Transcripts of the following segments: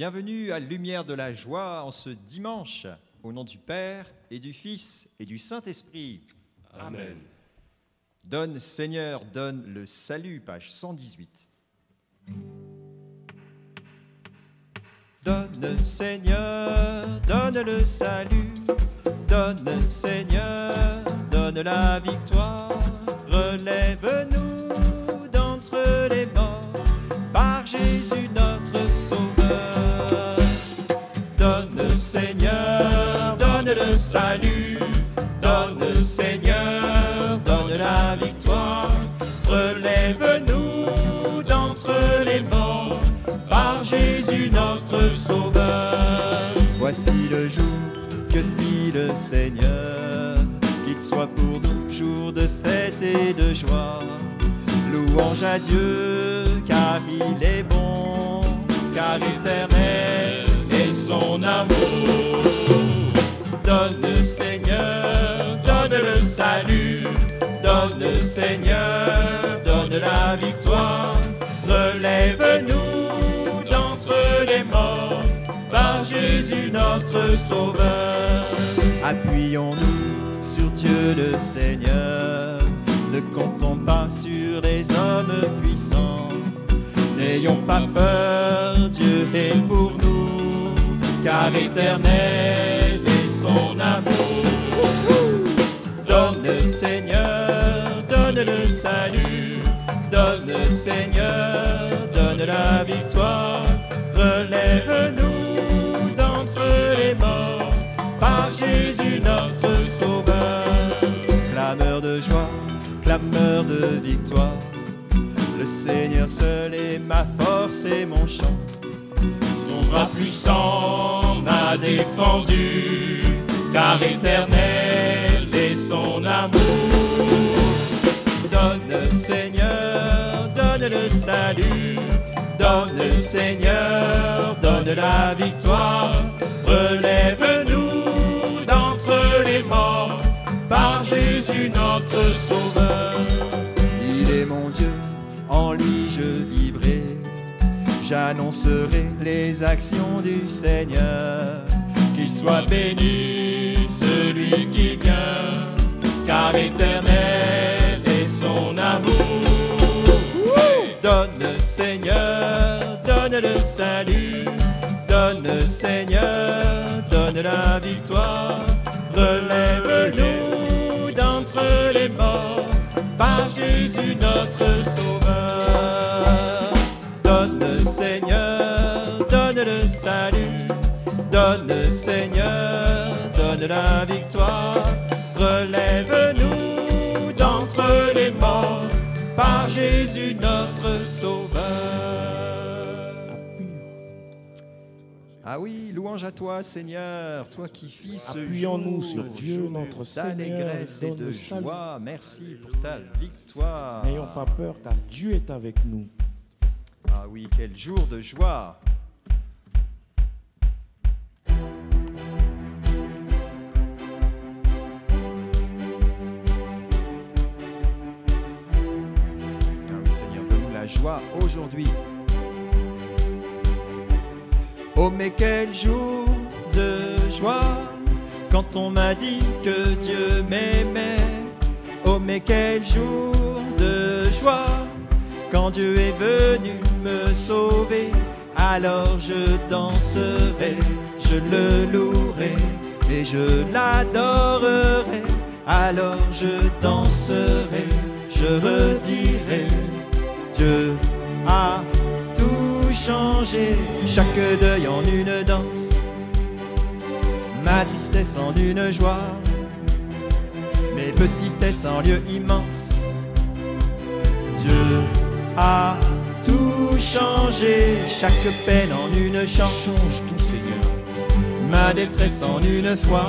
Bienvenue à Lumière de la Joie en ce dimanche, au nom du Père et du Fils et du Saint-Esprit. Amen. Donne Seigneur, donne le salut, page 118. Donne Seigneur, donne le salut, donne Seigneur, donne la victoire, relève-nous le salut, donne Seigneur, donne la victoire, relève-nous d'entre les morts par Jésus notre Sauveur. Voici le jour que fit le Seigneur, qu'il soit pour nous jour de fête et de joie. Louange à Dieu, car il est bon, car éternel est son amour. Donne Seigneur, donne le salut, donne Seigneur, donne la victoire, relève-nous d'entre les morts par Jésus notre Sauveur. Appuyons-nous sur Dieu le Seigneur, ne comptons pas sur les hommes puissants. N'ayons pas peur, Dieu est pour nous, car éternel son amour. Donne Seigneur, donne le salut, donne Seigneur, donne la victoire, relève-nous d'entre les morts par Jésus notre Sauveur. Clameur de joie, clameur de victoire, le Seigneur seul est ma force et mon chant. Son bras puissant m'a défendu, car éternel est son amour. Donne Seigneur, donne le salut, donne Seigneur, donne la victoire, relève-nous d'entre les morts par Jésus notre Sauveur. Il est mon Dieu, en lui je vivrai, j'annoncerai les actions du Seigneur. Qu'il soit béni celui qui vient, car éternel est son amour. Donne Seigneur, donne le salut, donne Seigneur, donne la victoire, relève-nous d'entre les morts par Jésus notre Sauveur. Donne Seigneur, donne Seigneur, donne la victoire, relève-nous d'entre les morts par Jésus notre Sauveur. Ah oui, louange à toi Seigneur, toi qui fis ce Appuyons-nous sur Dieu, notre Seigneur, et donne de joie. Merci pour ta victoire. N'ayons pas peur car Dieu est avec nous. Ah oui, quel jour de joie. Aujourd'hui. Oh, mais quel jour de joie quand on m'a dit que Dieu m'aimait. Oh, mais quel jour de joie quand Dieu est venu me sauver. Alors je danserai, je le louerai et je l'adorerai. Alors je danserai, je redirai, Dieu a tout changé, chaque deuil en une danse, ma tristesse en une joie, mes petitesses en lieu immense. Dieu a tout changé, chaque peine en une chance, Change tout, Seigneur. ma détresse en une foi,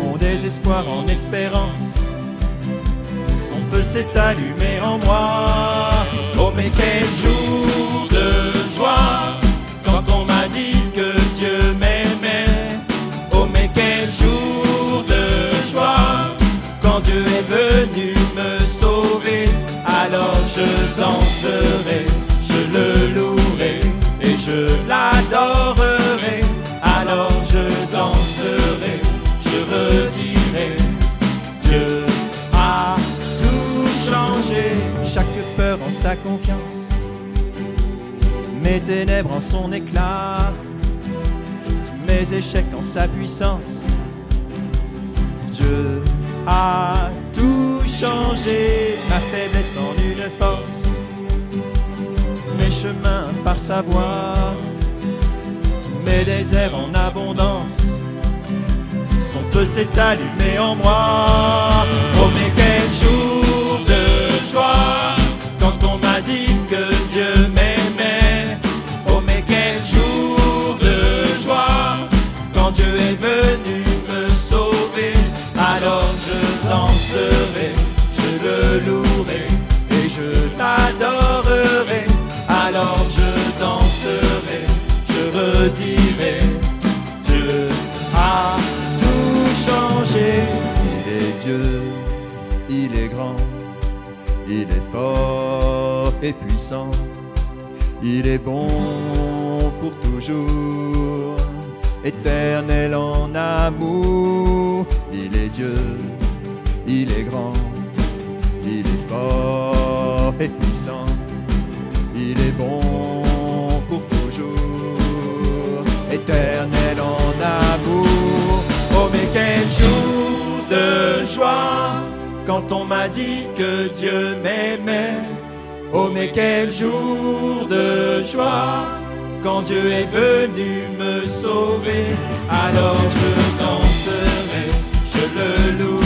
mon désespoir en espérance. S'est allumé en moi. Oh mais quel jour de joie ténèbres en son éclat, tous mes échecs en sa puissance. Dieu a tout changé, ma faiblesse en une force, mes chemins par sa voix, tous mes déserts en abondance. Son feu s'est allumé en moi. Oh quel jour de joie Dieu a tout changé. Il est Dieu, il est grand, il est fort et puissant. Il est bon pour toujours, éternel en amour. Il est Dieu, il est grand, il est fort et puissant. Il est bon en amour. Oh mais quel jour de joie quand on m'a dit que Dieu m'aimait. Oh mais quel jour de joie quand Dieu est venu me sauver. Alors je danserai, je le louerai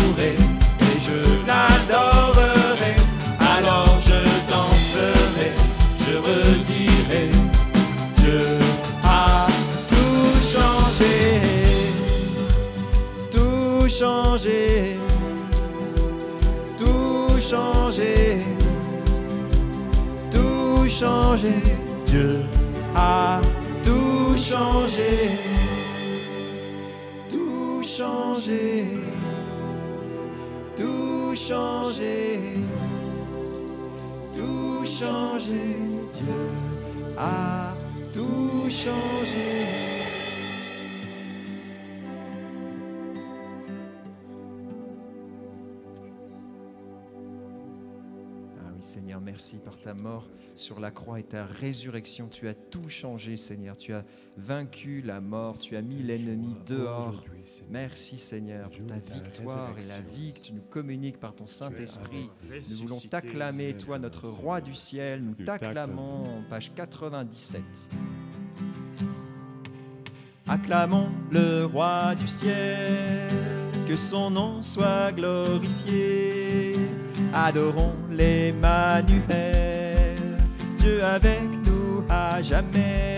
changé. Dieu a tout changé. Oui Seigneur, merci par ta mort sur la croix et ta résurrection. Tu as tout changé Seigneur. Tu as vaincu la mort. Tu as mis l'ennemi dehors. Merci Seigneur pour ta victoire et la vie que tu nous communiques par ton Saint-Esprit. Nous voulons t'acclamer, toi notre roi du ciel. Nous t'acclamons, page 97. Acclamons le roi du ciel, que son nom soit glorifié. Adorons l'Emmanuel, Dieu avec nous à jamais.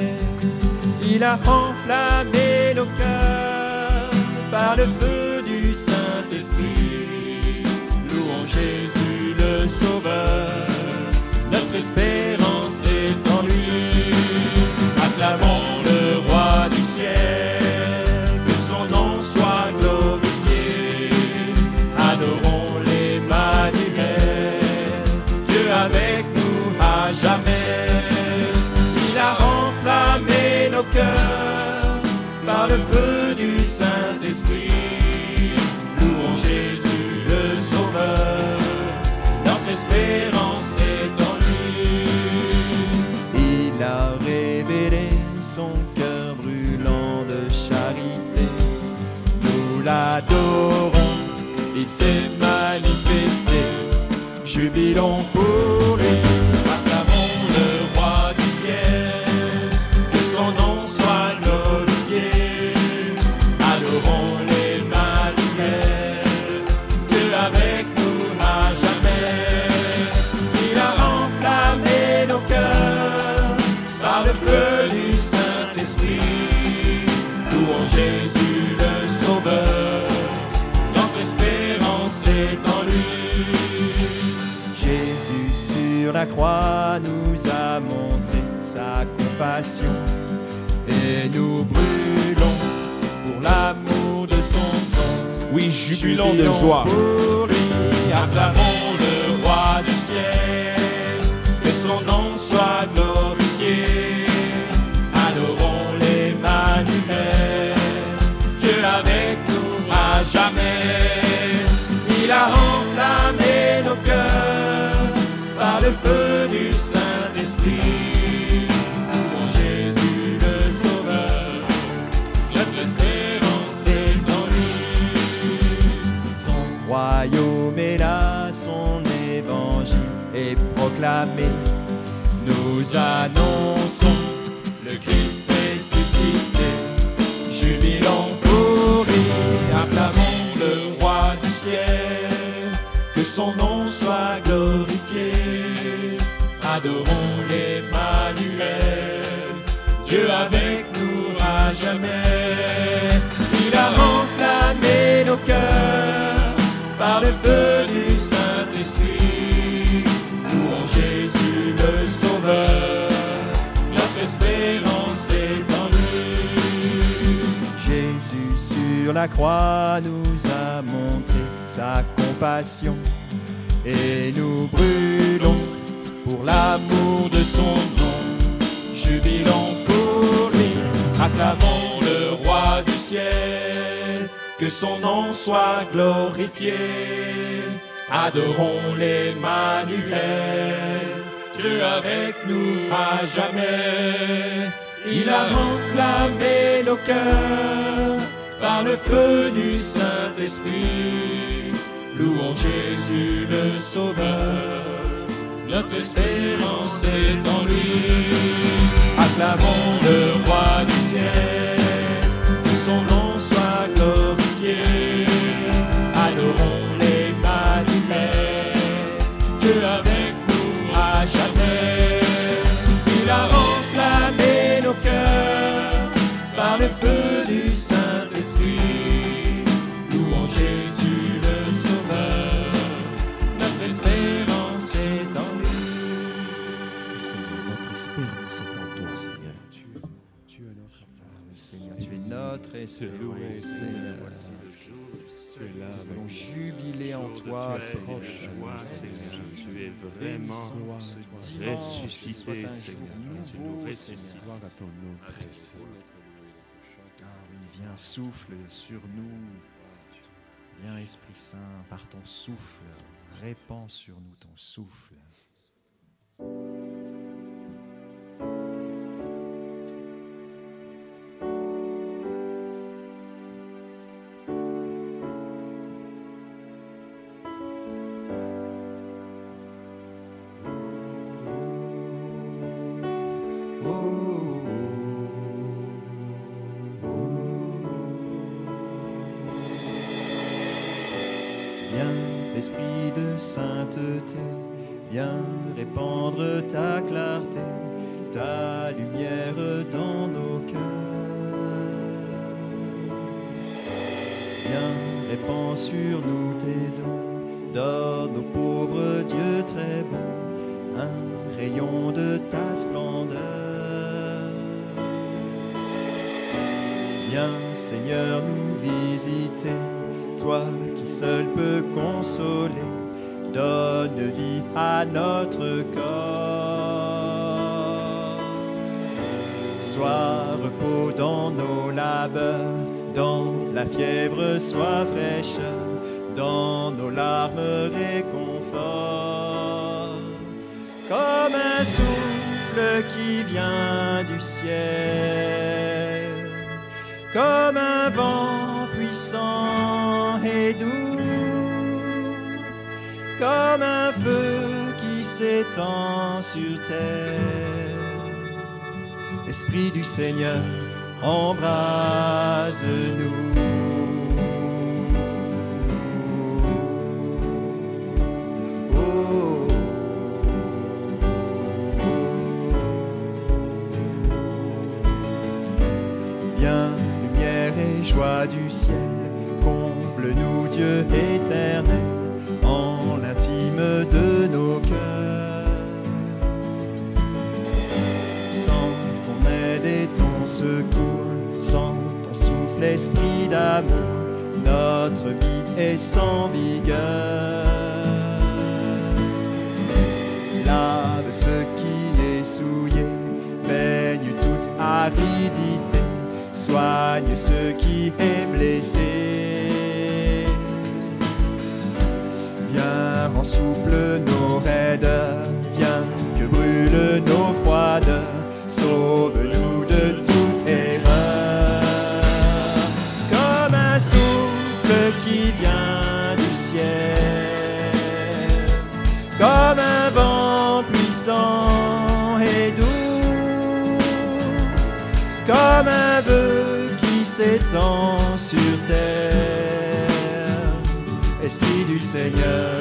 Il a enflammé nos cœurs par le feu du Saint-Esprit. Louons Jésus le Sauveur, notre espérance est en lui. Acclamons le roi du ciel, Saint-Esprit. Louons est en lui. Jésus sur la croix nous a montré sa compassion et nous brûlons pour l'amour de son nom. Oui, jubilons de joie. Pour lui, acclamons le roi du ciel, que son nom le feu du Saint-Esprit. Jésus le Sauveur, notre espérance est en lui. Son royaume est là, son évangile est proclamé. Nous annonçons le Christ ressuscité, jubilant pour lui, acclamons le roi du ciel, que son nom soit glorifié adorons l'Emmanuel, Dieu avec nous à jamais. Il a enflammé nos cœurs par le feu du Saint-Esprit. Louons Jésus le Sauveur, notre espérance est en lui. Jésus sur la croix nous a montré sa compassion et nous brûlons pour l'amour de son nom. Jubilons pour lui, acclamons le roi du ciel, que son nom soit glorifié. Adorons l'Emmanuel, Dieu avec nous à jamais. Il a enflammé nos cœurs par le feu du Saint-Esprit. Louons Jésus le Sauveur, notre espérance est en lui. Acclamons le roi notre espérance, Seigneur. Tu es là avec jubiler en toi, Seigneur. joie, Seigneur. Tu es vraiment ressuscité, Seigneur. Seigneur. Gloire à ton nom, très saint. Ah oui, viens souffle sur nous. Viens Esprit Saint, par ton souffle, répands sur nous ton souffle. Esprit de sainteté, viens répandre ta clarté, ta lumière dans nos cœurs. Viens, répands sur nous tes dons, donne aux pauvres Dieu très bon, un rayon de ta splendeur. Viens, Seigneur, nous visiter, toi qui seul peux consoler, donne vie à notre corps. Sois repos dans nos labeurs, dans la fièvre, sois fraîcheur, dans nos larmes, réconfort. Comme un souffle qui vient du ciel, comme un vent puissant comme un feu qui s'étend sur terre. Esprit du Seigneur, embrase-nous. Souple, nos raides, viens que brûle nos froides, sauve-nous de toute erreur. Comme un souffle qui vient du ciel, comme un vent puissant et doux, comme un vœu qui s'étend sur terre. Esprit du Seigneur.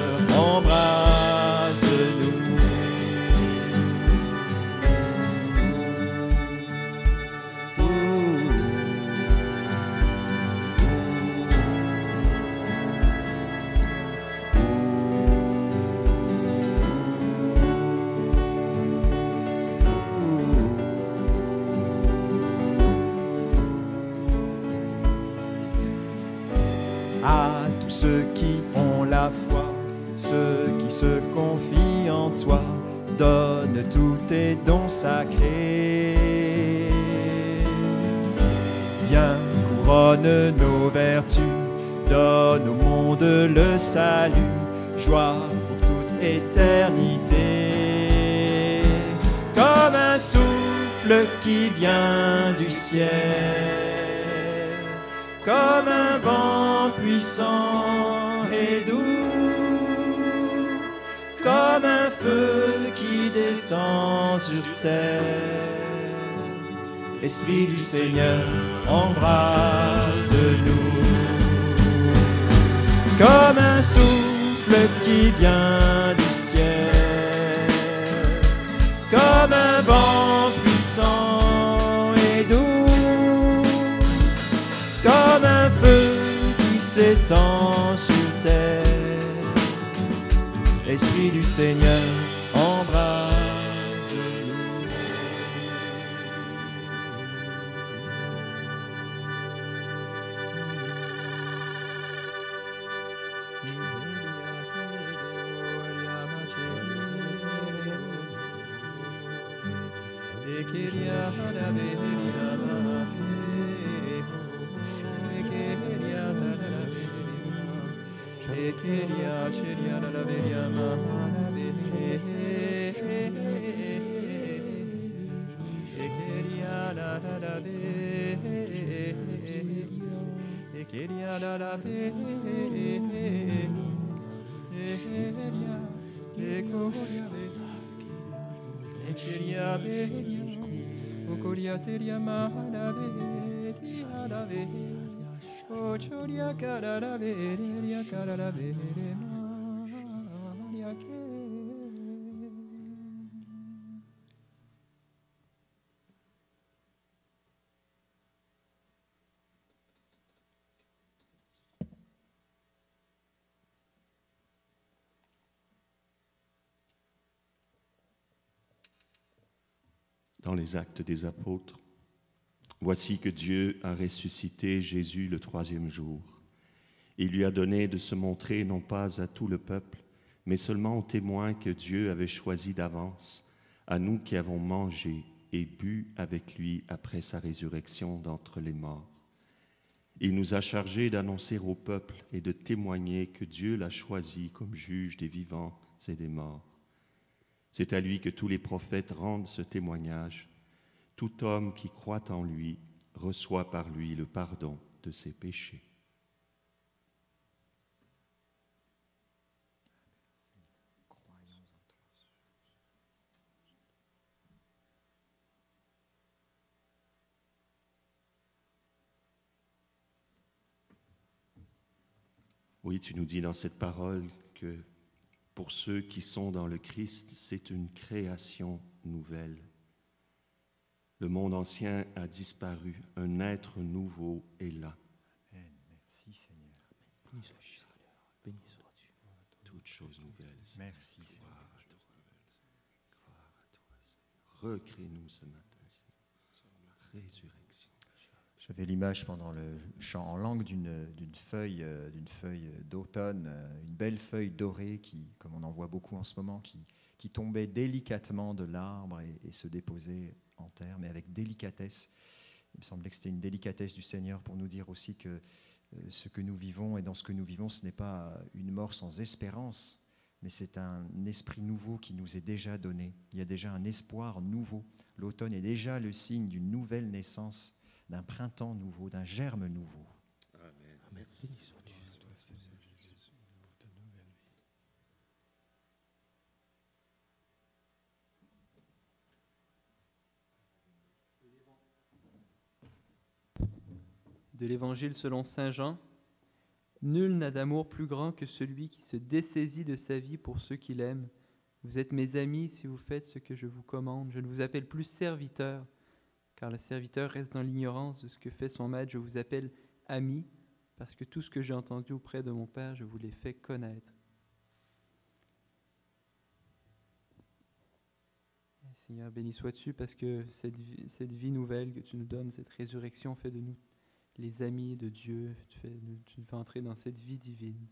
Tes dons sacrés. Viens, couronne nos vertus, donne au monde le salut, joie pour toute éternité. Comme un souffle qui vient du ciel comme un vent puissant et doux, comme un feu sur terre. Esprit du Seigneur, embrasse-nous, comme un souffle qui vient du ciel, comme un vent puissant et doux comme un feu qui s'étend sur terre. Esprit du Seigneur, halaberia, o coriateria mahalaberia choria cararaberia cararaberia. Les actes des apôtres, voici que Dieu a ressuscité Jésus le troisième jour. Il lui a donné de se montrer non pas à tout le peuple, mais seulement aux témoins que Dieu avait choisis d'avance, à nous qui avons mangé et bu avec lui après sa résurrection d'entre les morts. Il nous a chargés d'annoncer au peuple et de témoigner que Dieu l'a choisi comme juge des vivants et des morts. C'est à lui que tous les prophètes rendent ce témoignage. Tout homme qui croit en lui reçoit par lui le pardon de ses péchés. Oui, tu nous dis dans cette parole que pour ceux qui sont dans le Christ, c'est une création nouvelle. Le monde ancien a disparu, un être nouveau est là. Amen. Merci Seigneur. Béni sois-tu, Seigneur. Béni sois-tu. Toutes choses nouvelles. Merci Seigneur. Gloire à toi, Seigneur. Recrée-nous ce matin, Seigneur. Résurrection. J'avais l'image pendant le chant en langue d'une feuille, euh, d'une feuille d'automne, euh, une belle feuille dorée qui, comme on en voit beaucoup en ce moment, qui, qui tombait délicatement de l'arbre et, et se déposait en terre, mais avec délicatesse. Il me semblait que c'était une délicatesse du Seigneur pour nous dire aussi que euh, ce que nous vivons et dans ce que nous vivons, ce n'est pas une mort sans espérance, mais c'est un esprit nouveau qui nous est déjà donné. Il y a déjà un espoir nouveau. L'automne est déjà le signe d'une nouvelle naissance d'un printemps nouveau, d'un germe nouveau. Amen. Amen. De l'Évangile selon Saint Jean. Nul n'a d'amour plus grand que celui qui se dessaisit de sa vie pour ceux qu'il aime. Vous êtes mes amis si vous faites ce que je vous commande. Je ne vous appelle plus serviteur, car le serviteur reste dans l'ignorance de ce que fait son maître. Je vous appelle ami, parce que tout ce que j'ai entendu auprès de mon Père, je vous l'ai fait connaître. Seigneur, béni sois-tu parce que cette vie, cette vie nouvelle que tu nous donnes, cette résurrection fait de nous les amis de Dieu. Tu, nous fais entrer dans cette vie divine.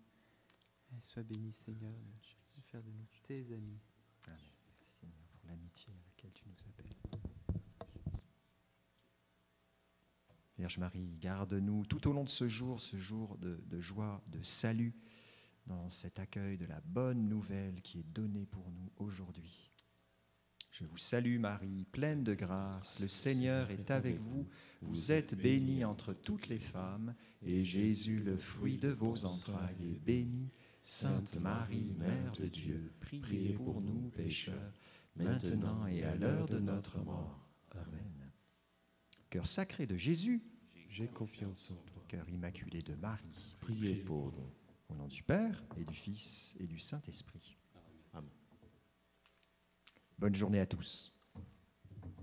Et sois béni, Seigneur, de faire de nous tes amis. Amen. Merci Seigneur pour l'amitié à laquelle tu nous appelles. Vierge Marie, garde-nous tout au long de ce jour, ce jour de joie, de salut, dans cet accueil de la bonne nouvelle qui est donnée pour nous aujourd'hui. Je vous salue Marie, pleine de grâce, le Seigneur est avec vous. Vous êtes bénie entre toutes les femmes, et Jésus, le fruit de vos entrailles, est béni. Sainte Marie, Mère de Dieu, priez pour nous pécheurs, maintenant et à l'heure de notre mort. Amen. Cœur sacré de Jésus, J'ai confiance en toi. cœur immaculé de Marie, Priez pour nous. au nom du Père et du Fils et du Saint-Esprit. Bonne journée à tous.